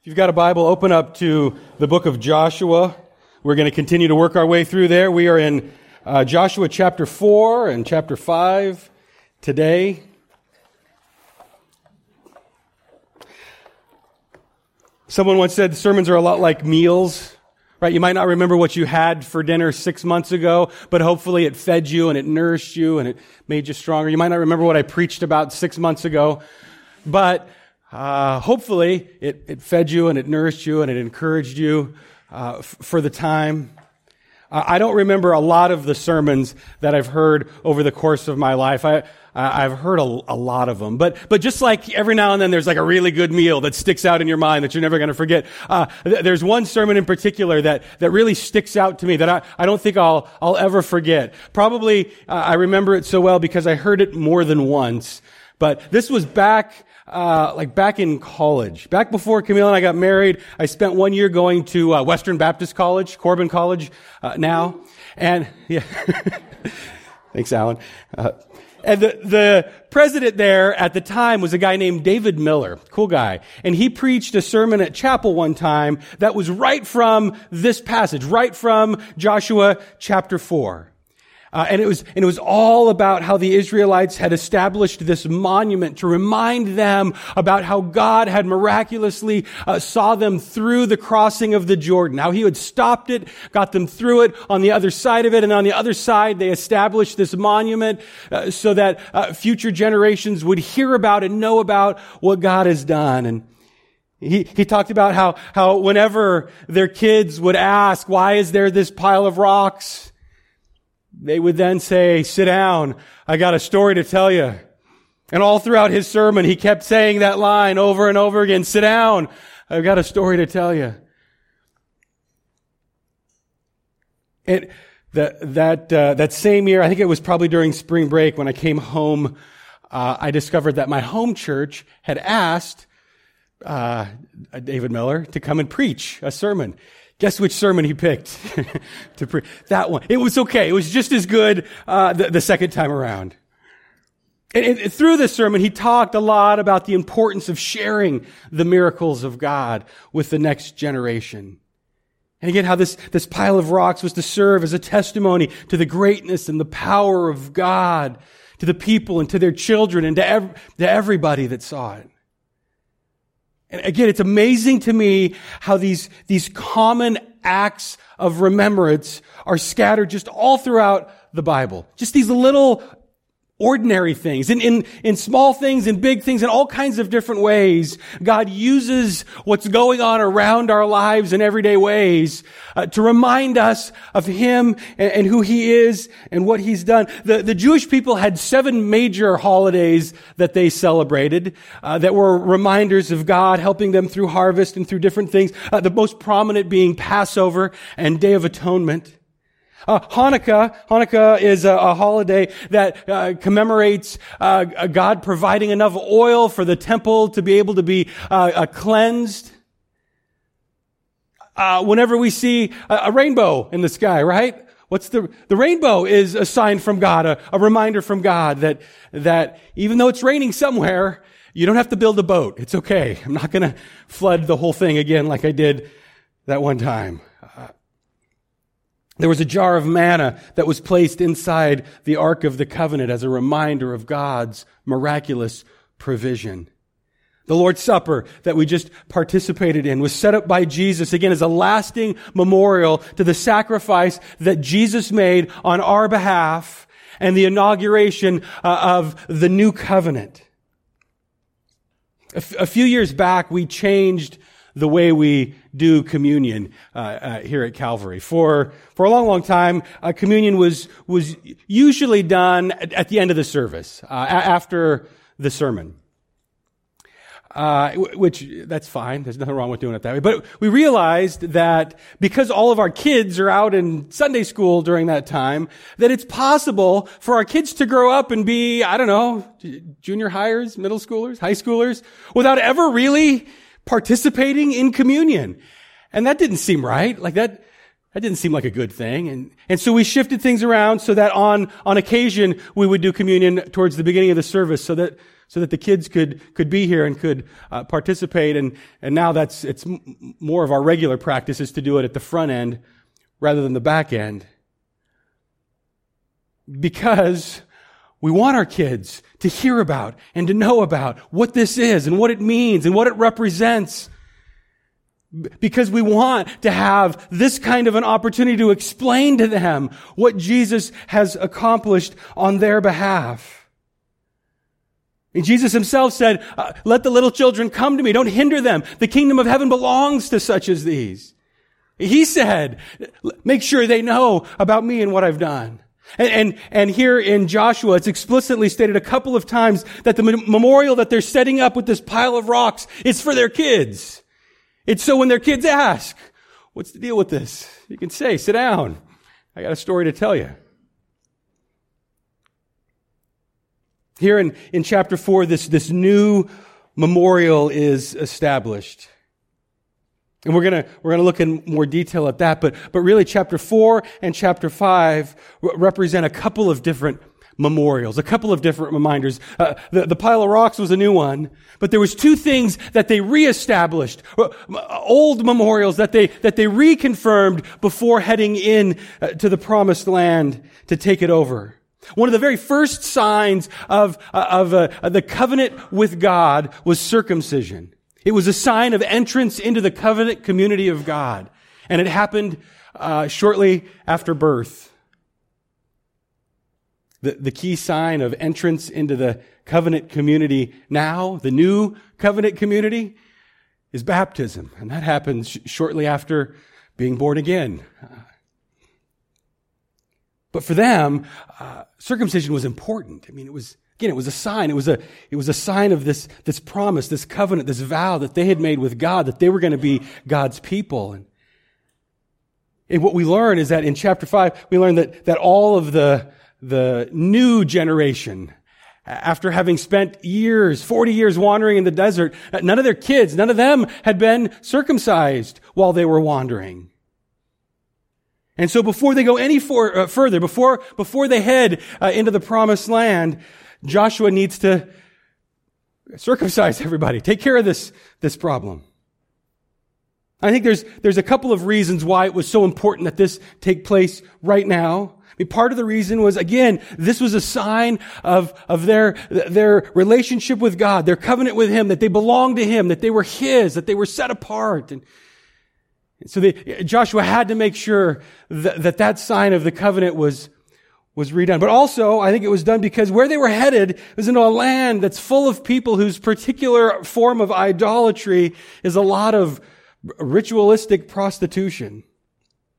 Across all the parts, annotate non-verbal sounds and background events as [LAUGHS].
If you've got a Bible, open up to the book of Joshua. We're going to continue to work our way through there. We are in uh, Joshua chapter 4 and chapter 5 today. Someone once said sermons are a lot like meals, right? You might not remember what you had for dinner six months ago, but hopefully it fed you and it nourished you and it made you stronger. You might not remember what I preached about six months ago, but uh, hopefully it, it fed you and it nourished you and it encouraged you uh, f- for the time. Uh, I don't remember a lot of the sermons that I've heard over the course of my life. I, I've heard a, a, lot of them, but but just like every now and then, there's like a really good meal that sticks out in your mind that you're never going to forget. Uh, th- there's one sermon in particular that that really sticks out to me that I, I don't think I'll I'll ever forget. Probably uh, I remember it so well because I heard it more than once. But this was back uh, like back in college, back before Camille and I got married, I spent one year going to uh, Western Baptist College, Corban College uh, now, and yeah, [LAUGHS] thanks, Alan. Uh, and the, the president there at the time was a guy named David Miller, cool guy. And he preached a sermon at chapel one time that was right from this passage, right from Joshua chapter 4. Uh, and it was, and it was all about how the Israelites had established this monument to remind them about how God had miraculously uh, saw them through the crossing of the Jordan. How He had stopped it, got them through it on the other side of it, and on the other side they established this monument uh, so that uh, future generations would hear about and know about what God has done. And he, he talked about how, how whenever their kids would ask, why is there this pile of rocks? They would then say, sit down. I got a story to tell you. And all throughout his sermon, he kept saying that line over and over again, sit down. I've got a story to tell you. And that, that, uh, that same year, I think it was probably during spring break when I came home, uh, I discovered that my home church had asked, uh, David Miller to come and preach a sermon. Guess which sermon he picked [LAUGHS] to preach? That one. It was okay. It was just as good uh, the, the, second time around. And, and through this sermon, he talked a lot about the importance of sharing the miracles of God with the next generation. And again, how this, this pile of rocks was to serve as a testimony to the greatness and the power of God to the people and to their children and to, ev- to everybody that saw it. And again, it's amazing to me how these, these common acts of remembrance are scattered just all throughout the Bible. Just these little ordinary things, in, in, in small things, in big things, in all kinds of different ways. God uses what's going on around our lives in everyday ways uh, to remind us of Him and, and, who He is and what He's done. The, the Jewish people had seven major holidays that they celebrated uh, that were reminders of God helping them through harvest and through different things. Uh, the most prominent being Passover and Day of Atonement. Uh, Hanukkah, Hanukkah is a, a holiday that uh, commemorates uh, God providing enough oil for the temple to be able to be uh, uh, cleansed. Uh, whenever we see a, a, rainbow in the sky, right? What's the the rainbow is a sign from God, a, a reminder from God that that even though it's raining somewhere, you don't have to build a boat. It's okay. I'm not going to flood the whole thing again like I did that one time. There was a jar of manna that was placed inside the Ark of the Covenant as a reminder of God's miraculous provision. The Lord's Supper that we just participated in was set up by Jesus again as a lasting memorial to the sacrifice that Jesus made on our behalf and the inauguration uh, of the new covenant. A, few years back, we changed the way we do communion uh, uh, here at Calvary. For for a long, long time, uh, communion was was usually done at, at the end of the service, uh, after the sermon. Uh, which that's fine. There's nothing wrong with doing it that way. But we realized that because all of our kids are out in Sunday school during that time, that it's possible for our kids to grow up and be, I don't know, junior highers, middle schoolers, high schoolers, without ever really participating in communion. And that didn't seem right. Like that, that didn't seem like a good thing. And, and so we shifted things around so that on, on occasion we would do communion towards the beginning of the service so that, so that the kids could, could be here and could uh, participate. And, and now that's, it's m- more of our regular practice is to do it at the front end rather than the back end. Because we want our kids to hear about and to know about what this is and what it means and what it represents. Because we want to have this kind of an opportunity to explain to them what Jesus has accomplished on their behalf. And Jesus himself said, uh, let the little children come to me. Don't hinder them. The kingdom of heaven belongs to such as these. He said, make sure they know about me and what I've done. And, and, and, here in Joshua, it's explicitly stated a couple of times that the memorial that they're setting up with this pile of rocks is for their kids. It's so when their kids ask, what's the deal with this? You can say, sit down. I got a story to tell you. Here in, in chapter 4, this, this new memorial is established. And we're gonna, we're gonna look in more detail at that, but, but really chapter 4 and chapter 5 represent a couple of different memorials, a couple of different reminders. Uh, the, the pile of rocks was a new one, but there was two things that they reestablished, uh, old memorials that they, that they reconfirmed before heading in uh, to the promised land to take it over. One of the very first signs of, uh, of uh, the covenant with God was circumcision. It was a sign of entrance into the covenant community of God. And it happened uh, shortly after birth. The, the key sign of entrance into the covenant community now, the new covenant community, is baptism. And that happens sh- shortly after being born again. But for them, uh, circumcision was important. I mean, it was, again, it was a sign. It was a, it was a sign of this, this promise, this covenant, this vow that they had made with God, that they were going to be God's people. And, and what we learn is that in chapter five, we learn that, that all of the, the new generation, after having spent years, 40 years wandering in the desert, none of their kids, none of them had been circumcised while they were wandering. And so before they go any for, uh, further, before, before they head uh, into the promised land, Joshua needs to circumcise everybody, take care of this, this problem. I think there's, there's a couple of reasons why it was so important that this take place right now. I mean, part of the reason was, again, this was a sign of, of their, their relationship with God, their covenant with Him, that they belonged to Him, that they were His, that they were set apart. And, so the, Joshua had to make sure that, that that sign of the covenant was, was redone. But also, I think it was done because where they were headed was into a land that's full of people whose particular form of idolatry is a lot of ritualistic prostitution.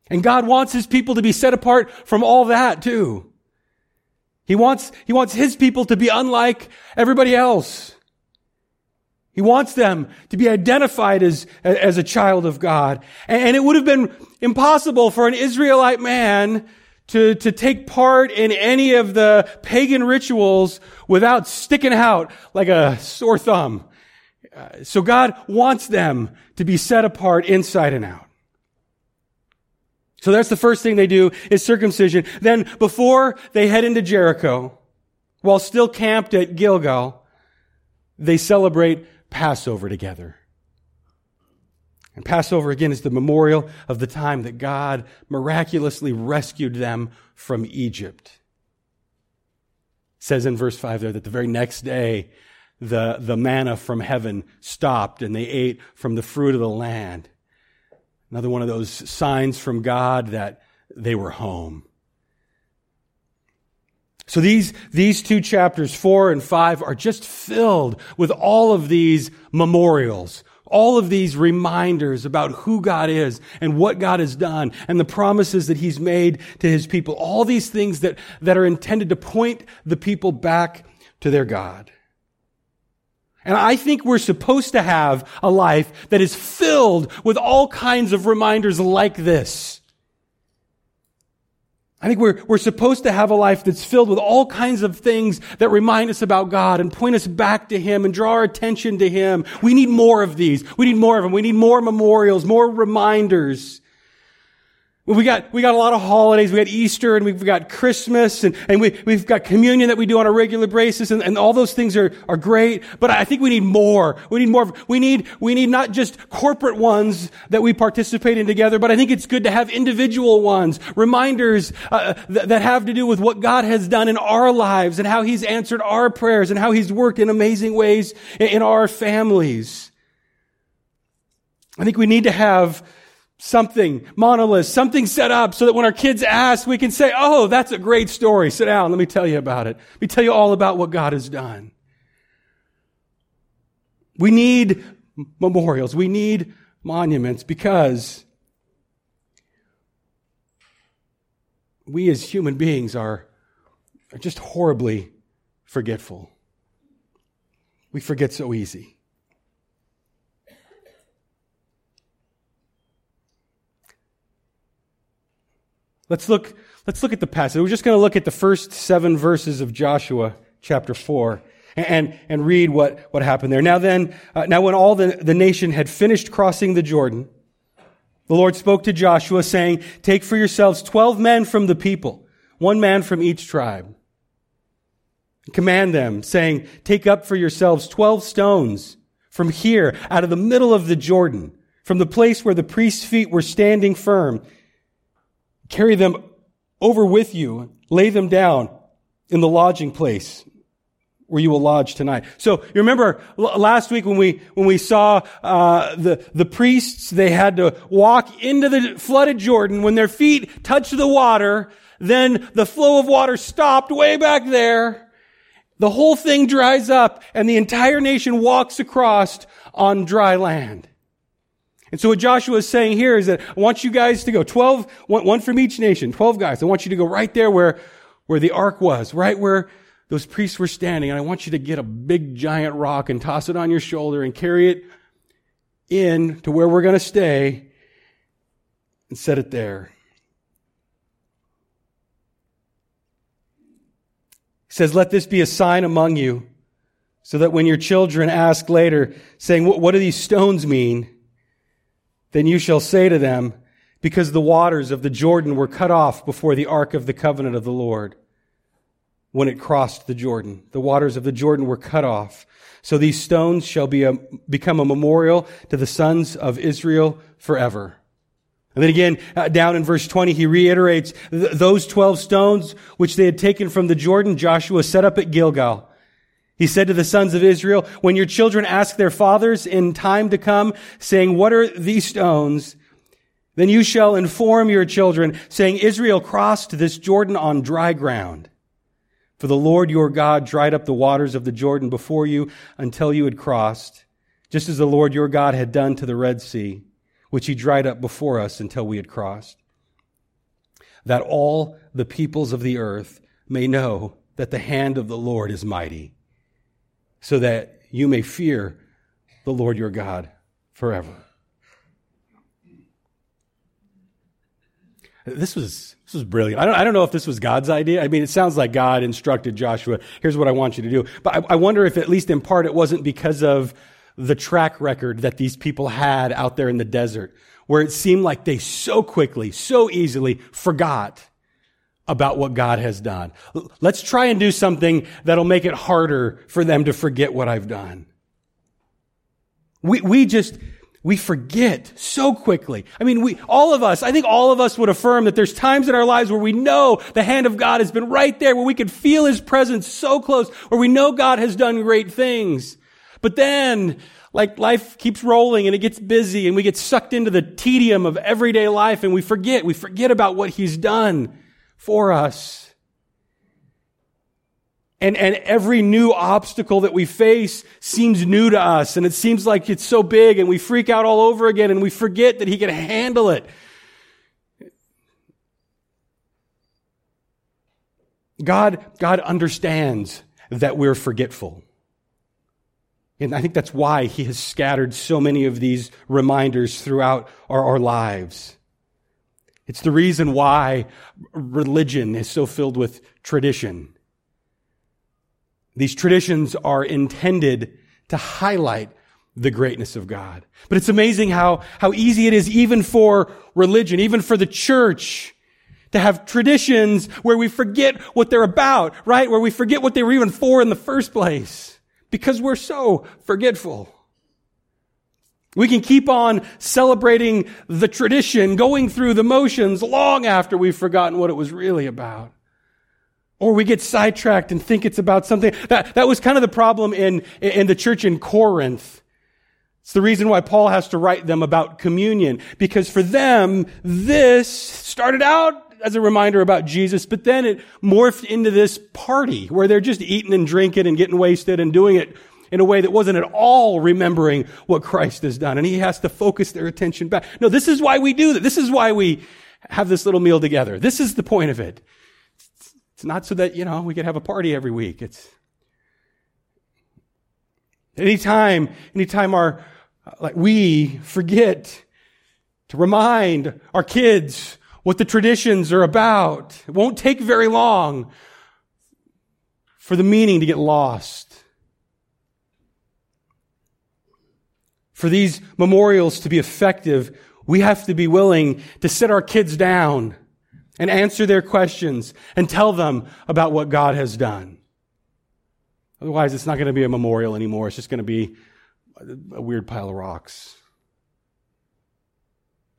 And God wants His people to be set apart from all that too. He wants, He wants His people to be unlike everybody else. He wants them to be identified as, as a child of God. And it would have been impossible for an Israelite man to, to take part in any of the pagan rituals without sticking out like a sore thumb. Uh, so God wants them to be set apart inside and out. So that's the first thing they do is circumcision. Then before they head into Jericho, while still camped at Gilgal, they celebrate Passover together. And Passover, again, is the memorial of the time that God miraculously rescued them from Egypt. It says in verse 5 there that the very next day, the, the manna from heaven stopped and they ate from the fruit of the land. Another one of those signs from God that they were home. So these, these two chapters, four and five, are just filled with all of these memorials, all of these reminders about who God is and what God has done and the promises that He's made to His people. All these things that, that are intended to point the people back to their God. And I think we're supposed to have a life that is filled with all kinds of reminders like this. I think we're, we're supposed to have a life that's filled with all kinds of things that remind us about God and point us back to Him and draw our attention to Him. We need more of these. We need more of them. We need more memorials, more reminders. We got, we got a lot of holidays. We got Easter and we've got Christmas and, and we, we've got communion that we do on a regular basis and, and all those things are, are great. But I think we need more. We need more. We need, we need not just corporate ones that we participate in together, but I think it's good to have individual ones, reminders uh, th- that have to do with what God has done in our lives and how He's answered our prayers and how He's worked in amazing ways in, in our families. I think we need to have something, monolith, something set up so that when our kids ask, we can say, Oh, that's a great story. Sit down. Let me tell you about it. Let me tell you all about what God has done. We need memorials. We need monuments because we as human beings are, are just horribly forgetful. We forget so easy. Let's look, let's look at the passage. We're just going to look at the first seven verses of Joshua chapter 4 and, and read what, what happened there. Now then, uh, now when all the, the nation had finished crossing the Jordan, the Lord spoke to Joshua saying, take for yourselves 12 men from the people, one man from each tribe. Command them saying, take up for yourselves 12 stones from here out of the middle of the Jordan, from the place where the priest's feet were standing firm Carry them over with you, lay them down in the lodging place where you will lodge tonight. So you remember last week when we when we saw uh, the the priests, they had to walk into the flooded Jordan. When their feet touched the water, then the flow of water stopped way back there. The whole thing dries up, and the entire nation walks across on dry land. And so what Joshua is saying here is that I want you guys to go 12, one, from each nation, 12 guys. I want you to go right there where, where the ark was, right where those priests were standing. And I want you to get a big giant rock and toss it on your shoulder and carry it in to where we're going to stay and set it there. He says, let this be a sign among you so that when your children ask later saying, what, what do these stones mean? Then you shall say to them, because the waters of the Jordan were cut off before the ark of the covenant of the Lord when it crossed the Jordan. The waters of the Jordan were cut off. So these stones shall be a, become a memorial to the sons of Israel forever. And then again, uh, down in verse 20, he reiterates those 12 stones which they had taken from the Jordan, Joshua set up at Gilgal. He said to the sons of Israel, when your children ask their fathers in time to come, saying, what are these stones? Then you shall inform your children, saying, Israel crossed this Jordan on dry ground. For the Lord your God dried up the waters of the Jordan before you until you had crossed, just as the Lord your God had done to the Red Sea, which he dried up before us until we had crossed. That all the peoples of the earth may know that the hand of the Lord is mighty so that you may fear the Lord your God forever. This was, this was brilliant. I don't, I don't know if this was God's idea. I mean, it sounds like God instructed Joshua, here's what I want you to do. But I, I wonder if, at least in part, it wasn't because of the track record that these people had out there in the desert, where it seemed like they so quickly, so easily forgot about what God has done. Let's try and do something that'll make it harder for them to forget what I've done. We, we just, we forget so quickly. I mean, we, all of us, I think all of us would affirm that there's times in our lives where we know the hand of God has been right there, where we can feel His presence so close, where we know God has done great things. But then, like life keeps rolling and it gets busy and we get sucked into the tedium of everyday life and we forget, we forget about what He's done for us. And, and every new obstacle that we face seems new to us and it seems like it's so big and we freak out all over again and we forget that he can handle it. God, God understands that we're forgetful. And I think that's why he has scattered so many of these reminders throughout our, our lives. It's the reason why religion is so filled with tradition. These traditions are intended to highlight the greatness of God. But it's amazing how, how easy it is even for religion, even for the church, to have traditions where we forget what they're about, right? Where we forget what they were even for in the first place. Because we're so forgetful. We can keep on celebrating the tradition, going through the motions long after we've forgotten what it was really about. Or we get sidetracked and think it's about something. That, that was kind of the problem in, in the church in Corinth. It's the reason why Paul has to write them about communion. Because for them, this started out as a reminder about Jesus, but then it morphed into this party where they're just eating and drinking and getting wasted and doing it in a way that wasn't at all remembering what Christ has done. And he has to focus their attention back. No, this is why we do that. This is why we have this little meal together. This is the point of it. It's not so that, you know, we could have a party every week. It's anytime, anytime our, uh, like we forget to remind our kids what the traditions are about. It won't take very long for the meaning to get lost. For these memorials to be effective, we have to be willing to sit our kids down and answer their questions and tell them about what God has done. Otherwise, it's not going to be a memorial anymore. It's just going to be a weird pile of rocks.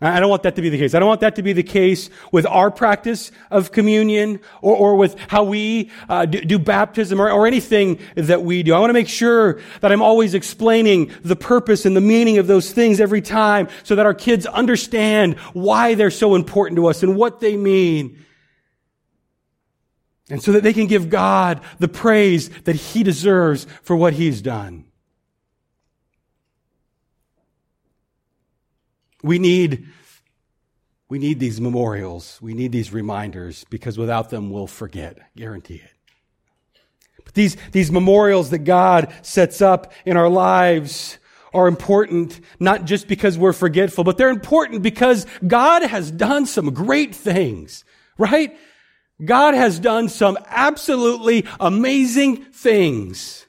I don't want that to be the case. I don't want that to be the case with our practice of communion or, or with how we uh, do, do, baptism or, or anything that we do. I want to make sure that I'm always explaining the purpose and the meaning of those things every time so that our kids understand why they're so important to us and what they mean. And so that they can give God the praise that He deserves for what He's done. We need, we need these memorials. We need these reminders because without them we'll forget. Guarantee it. But these, these memorials that God sets up in our lives are important not just because we're forgetful, but they're important because God has done some great things, right? God has done some absolutely amazing things.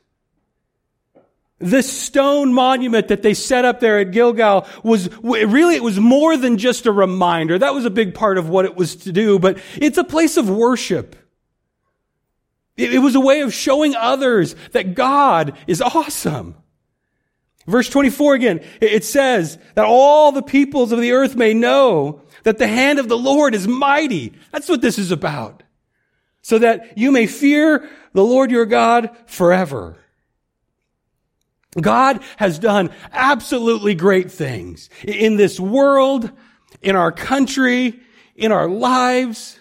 This stone monument that they set up there at Gilgal was really, it was more than just a reminder. That was a big part of what it was to do, but it's a place of worship. It, was a way of showing others that God is awesome. Verse 24 again, it says that all the peoples of the earth may know that the hand of the Lord is mighty. That's what this is about. So that you may fear the Lord your God forever. God has done absolutely great things in this world, in our country, in our lives.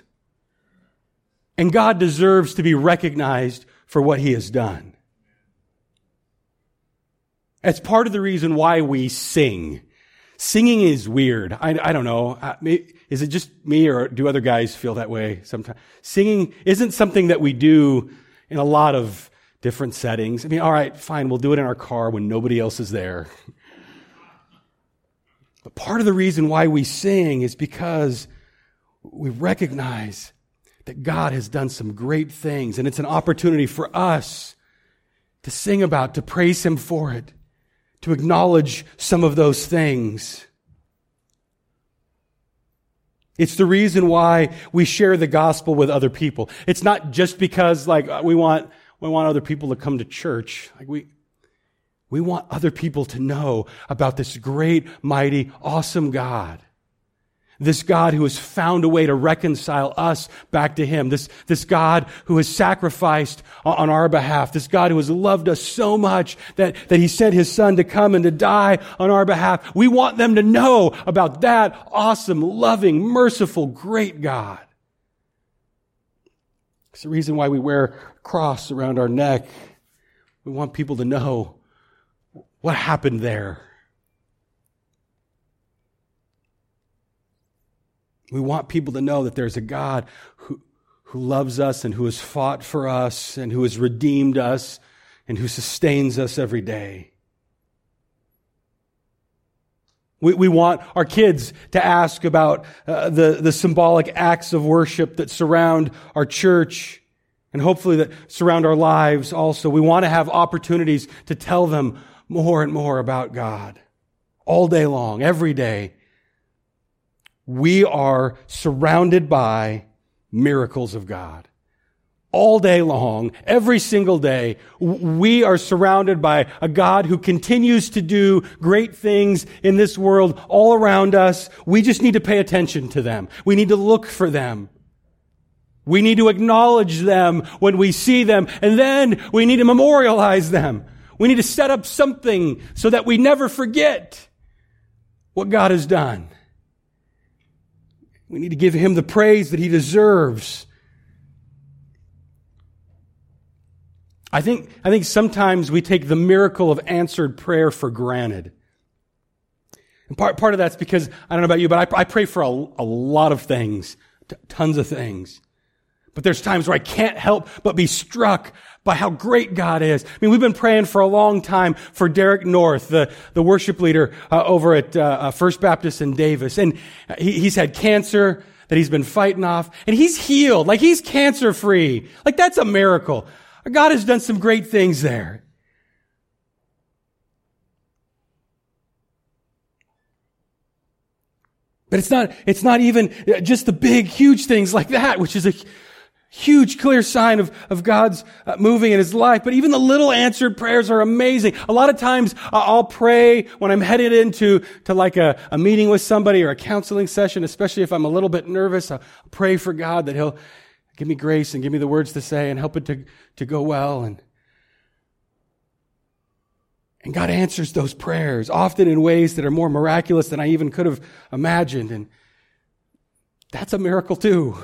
And God deserves to be recognized for what he has done. That's part of the reason why we sing. Singing is weird. I, I don't know. Is it just me or do other guys feel that way sometimes? Singing isn't something that we do in a lot of different settings. I mean, all right, fine, we'll do it in our car when nobody else is there. But part of the reason why we sing is because we recognize that God has done some great things, and it's an opportunity for us to sing about, to praise Him for it, to acknowledge some of those things. It's the reason why we share the gospel with other people. It's not just because, like, we want we want other people to come to church. Like we, we want other people to know about this great, mighty, awesome God. This God who has found a way to reconcile us back to Him. This, this God who has sacrificed on our behalf. This God who has loved us so much that, that He sent His Son to come and to die on our behalf. We want them to know about that awesome, loving, merciful, great God. It's the reason why we wear a cross around our neck. We want people to know what happened there. We want people to know that there's a God who, who loves us and who has fought for us and who has redeemed us and who sustains us every day. We, we want our kids to ask about uh, the, the symbolic acts of worship that surround our church and hopefully that surround our lives also. We want to have opportunities to tell them more and more about God all day long, every day, we are surrounded by miracles of God. All day long, every single day, we are surrounded by a God who continues to do great things in this world all around us. We just need to pay attention to them. We need to look for them. We need to acknowledge them when we see them, and then we need to memorialize them. We need to set up something so that we never forget what God has done. We need to give him the praise that he deserves. I think, I think sometimes we take the miracle of answered prayer for granted. And part, part of that's because, I don't know about you, but I, I pray for a, a lot of things, t- tons of things. But there's times where I can't help but be struck by how great God is. I mean, we've been praying for a long time for Derek North, the, the worship leader uh, over at uh, uh First Baptist in Davis. And he, he's had cancer that he's been fighting off, and he's healed. Like, he's cancer free. Like, that's a miracle. God has done some great things there. But it's not, it's not even just the big, huge things like that, which is a, Huge, clear sign of, of God's uh, moving in his life. But even the little answered prayers are amazing. A lot of times I'll pray when I'm headed into to like a, a meeting with somebody or a counseling session, especially if I'm a little bit nervous. I'll pray for God that he'll give me grace and give me the words to say and help it to, to go well. And, and God answers those prayers, often in ways that are more miraculous than I even could have imagined. And that's a miracle too.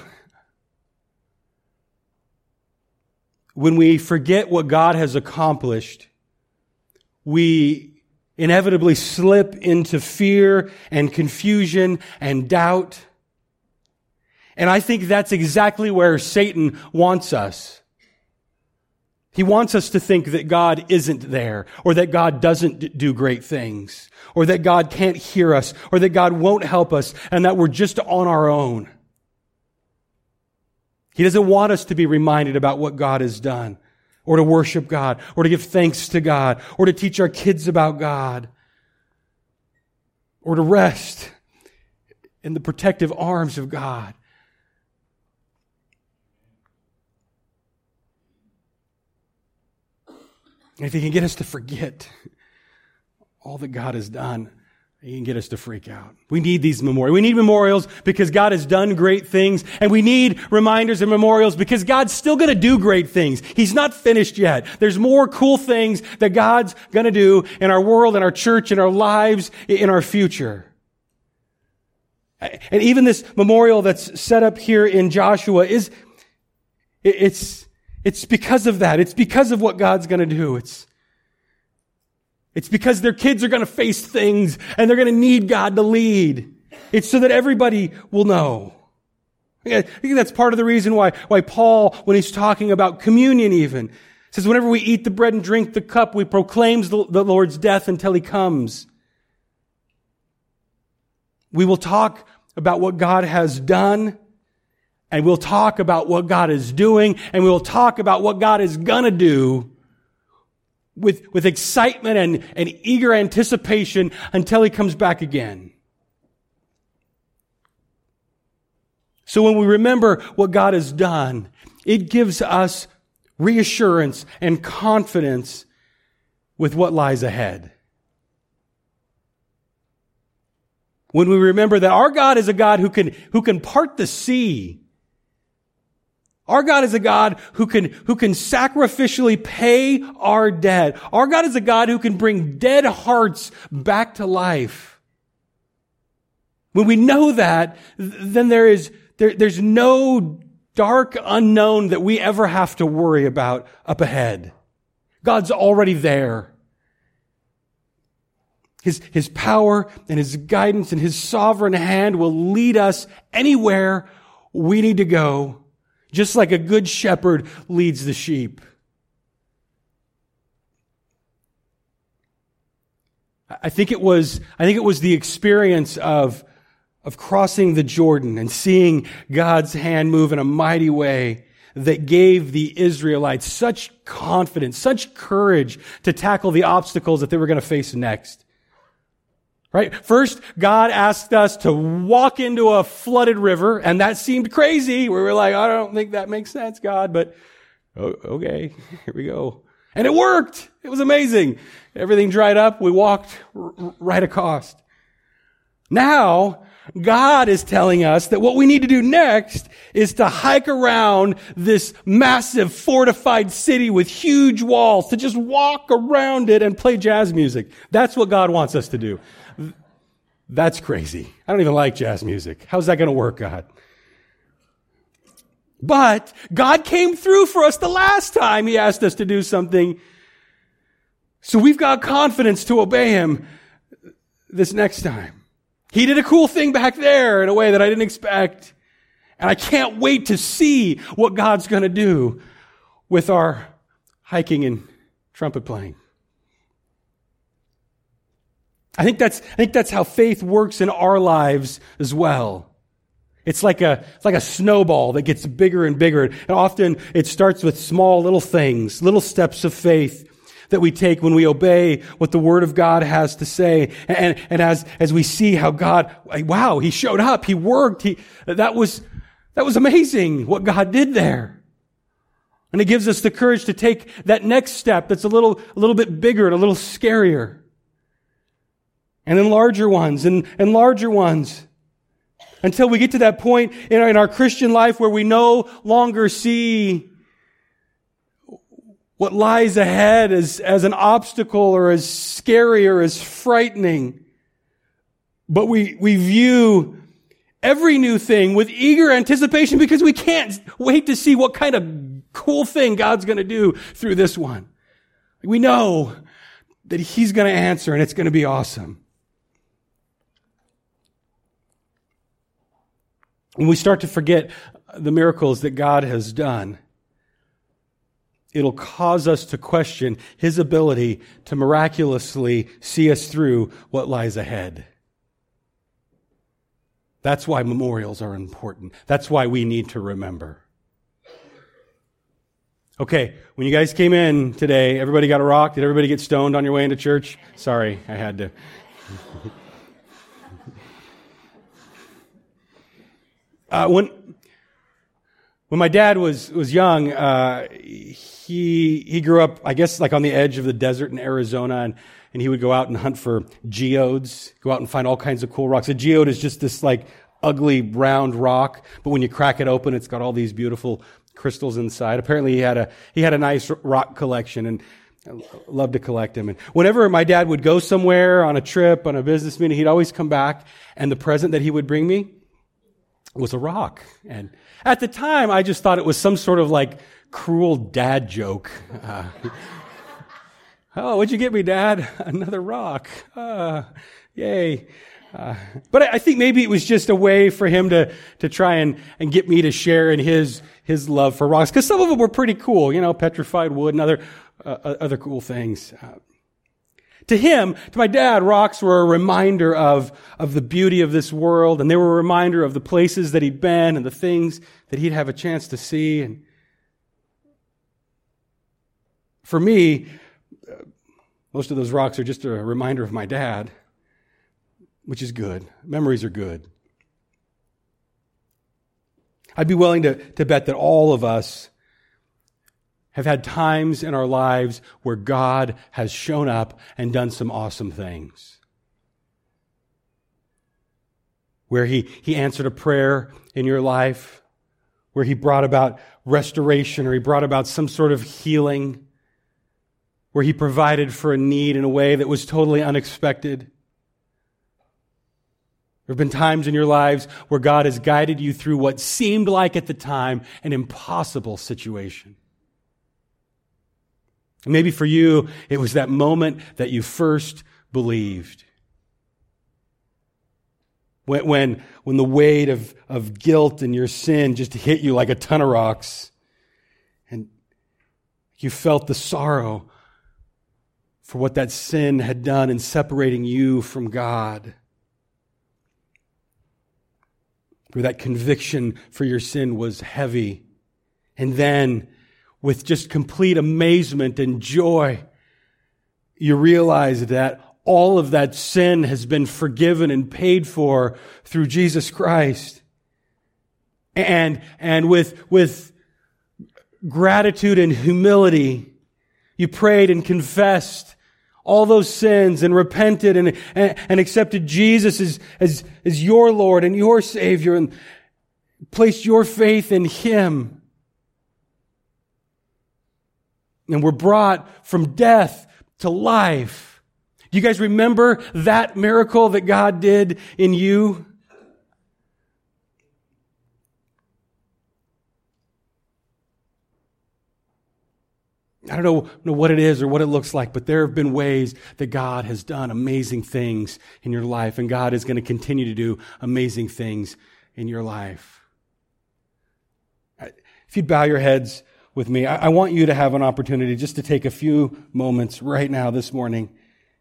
when we forget what God has accomplished, we inevitably slip into fear and confusion and doubt. And I think that's exactly where Satan wants us. He wants us to think that God isn't there, or that God doesn't do great things, or that God can't hear us, or that God won't help us, and that we're just on our own. He doesn't want us to be reminded about what God has done, or to worship God, or to give thanks to God, or to teach our kids about God, or to rest in the protective arms of God. And if He can get us to forget all that God has done, he can get us to freak out. We need these memorials. We need memorials because God has done great things. And we need reminders and memorials because God's still going to do great things. He's not finished yet. There's more cool things that God's going to do in our world, in our church, in our lives, in our future. And even this memorial that's set up here in Joshua is, it's, it's because of that. It's because of what God's going to do. It's, it's because their kids are going to face things and they're going to need God to lead. It's so that everybody will know. I think that's part of the reason why, why Paul, when he's talking about communion even, says whenever we eat the bread and drink the cup, we proclaims the, the Lord's death until he comes. We will talk about what God has done and we'll talk about what God is doing and we'll talk about what God is gonna do with, with excitement and, and eager anticipation until he comes back again. So when we remember what God has done, it gives us reassurance and confidence with what lies ahead. When we remember that our God is a God who can, who can part the sea our God is a God who can, who can sacrificially pay our debt. Our God is a God who can bring dead hearts back to life. When we know that, then there is, there, there's no dark unknown that we ever have to worry about up ahead. God's already there. His, his power and his guidance and his sovereign hand will lead us anywhere we need to go just like a good shepherd leads the sheep. I think it was, I think it was the experience of, of crossing the Jordan and seeing God's hand move in a mighty way that gave the Israelites such confidence, such courage to tackle the obstacles that they were going to face next. Right? First, God asked us to walk into a flooded river, and that seemed crazy. We were like, I don't think that makes sense, God, but oh, okay, [LAUGHS] here we go. And it worked. It was amazing. Everything dried up. We walked right across. Now, God is telling us that what we need to do next is to hike around this massive fortified city with huge walls, to just walk around it and play jazz music. That's what God wants us to do. That's crazy. I don't even like jazz music. How's that going to work, God? But God came through for us the last time He asked us to do something. So we've got confidence to obey Him this next time. He did a cool thing back there in a way that I didn't expect. And I can't wait to see what God's going to do with our hiking and trumpet playing. I think that's, I think that's how faith works in our lives as well. It's like a, it's like a snowball that gets bigger and bigger. And often it starts with small little things, little steps of faith that we take when we obey what the Word of God has to say. And, and as, as we see how God, wow, He showed up, He worked, He, that was, that was amazing what God did there. And it gives us the courage to take that next step that's a little, a little bit bigger and a little scarier and then larger ones and, and larger ones until we get to that point in our, in our Christian life where we no longer see what lies ahead as, as an obstacle or as scary or as frightening. But we, we view every new thing with eager anticipation because we can't wait to see what kind of cool thing God's going to do through this one. We know that He's going to answer and it's going to be awesome. When we start to forget the miracles that God has done, it'll cause us to question His ability to miraculously see us through what lies ahead. That's why memorials are important. That's why we need to remember. Okay, when you guys came in today, everybody got a rock? Did everybody get stoned on your way into church? Sorry, I had to. [LAUGHS] Uh, when when my dad was was young, uh, he he grew up, I guess, like on the edge of the desert in Arizona, and and he would go out and hunt for geodes, go out and find all kinds of cool rocks. A geode is just this like ugly round rock, but when you crack it open, it's got all these beautiful crystals inside. Apparently, he had a he had a nice rock collection, and loved to collect them. And whenever my dad would go somewhere on a trip, on a business meeting, he'd always come back, and the present that he would bring me was a rock. And at the time, I just thought it was some sort of like cruel dad joke. Uh, oh, what'd you get me, Dad? [LAUGHS] Another rock. Uh, yay. Uh, but I think maybe it was just a way for him to, to try and, and get me to share in his, his love for rocks. Cause some of them were pretty cool, you know, petrified wood and other, uh, other cool things. Uh, to him, to my dad, rocks were a reminder of, of the beauty of this world, and they were a reminder of the places that he'd been and the things that he'd have a chance to see. And for me, uh, most of those rocks are just a reminder of my dad, which is good. Memories are good. I'd be willing to, to bet that all of us have had times in our lives where God has shown up and done some awesome things. Where he, he answered a prayer in your life, where he brought about restoration or he brought about some sort of healing, where he provided for a need in a way that was totally unexpected. There have been times in your lives where God has guided you through what seemed like at the time an impossible situation. Maybe for you, it was that moment that you first believed. When, when, when the weight of, of guilt and your sin just hit you like a ton of rocks, and you felt the sorrow for what that sin had done in separating you from God. Where that conviction for your sin was heavy And then, with just complete amazement and joy, you realize that all of that sin has been forgiven and paid for through Jesus Christ. And, and with, with gratitude and humility, you prayed and confessed all those sins and repented and, and, and accepted Jesus as, as, as your Lord and your Savior and placed your faith in Him. And were brought from death to life. Do you guys remember that miracle that God did in you? I don't know, know, what it is or what it looks like, but there have been ways that God has done amazing things in your life, and God is going to continue to do amazing things in your life. If you'd bow your heads with me, I, I want you to have an opportunity just to take a few moments right now this morning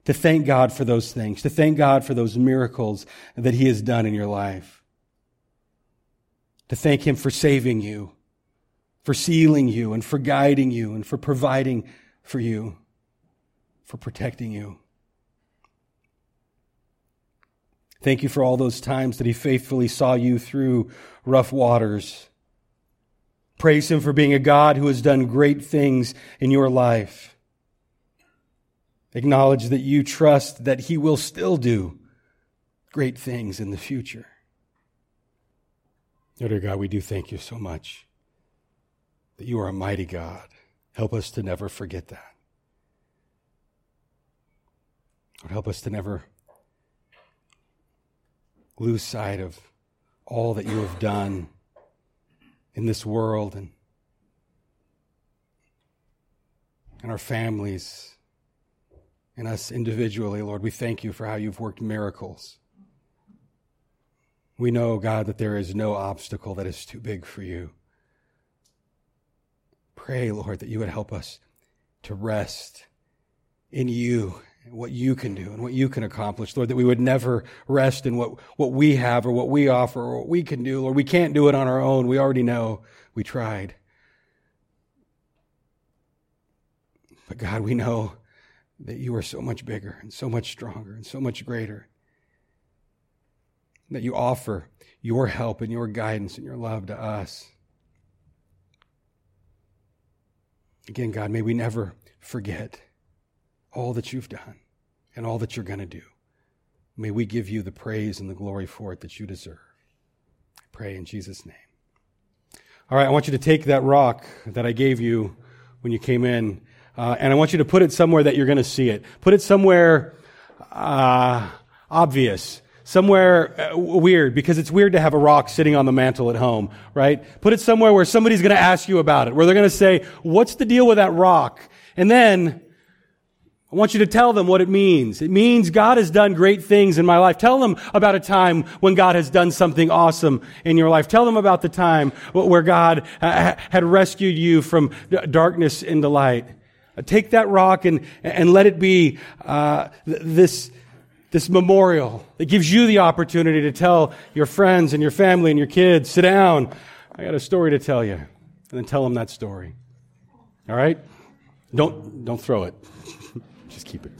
to thank God for those things, to thank God for those miracles that He has done in your life, to thank Him for saving you for sealing you and for guiding you and for providing for you, for protecting you. Thank you for all those times that He faithfully saw you through rough waters. Praise Him for being a God who has done great things in your life. Acknowledge that you trust that He will still do great things in the future. dear God, we do thank you so much that you are a mighty God. Help us to never forget that. Lord, help us to never lose sight of all that you have done in this world and in our families and us individually, Lord. We thank you for how you've worked miracles. We know, God, that there is no obstacle that is too big for you pray, Lord, that you would help us to rest in you what you can do and what you can accomplish, Lord, that we would never rest in what, what we have or what we offer or what we can do. Lord, we can't do it on our own. We already know we tried. But God, we know that you are so much bigger and so much stronger and so much greater. That you offer your help and your guidance and your love to us. Again, God, may we never forget all that you've done and all that you're going to do. May we give you the praise and the glory for it that you deserve. I pray in Jesus' name. All right, I want you to take that rock that I gave you when you came in, uh, and I want you to put it somewhere that you're going to see it. Put it somewhere uh, obvious somewhere uh, weird because it's weird to have a rock sitting on the mantle at home, right? Put it somewhere where somebody's going to ask you about it, where they're going to say, what's the deal with that rock? And then I want you to tell them what it means. It means God has done great things in my life. Tell them about a time when God has done something awesome in your life. Tell them about the time where God uh, had rescued you from darkness into light. Take that rock and, and let it be uh, this this memorial that gives you the opportunity to tell your friends and your family and your kids, sit down. I got a story to tell you. And then tell them that story. All right? Don't, don't throw it. Just keep it.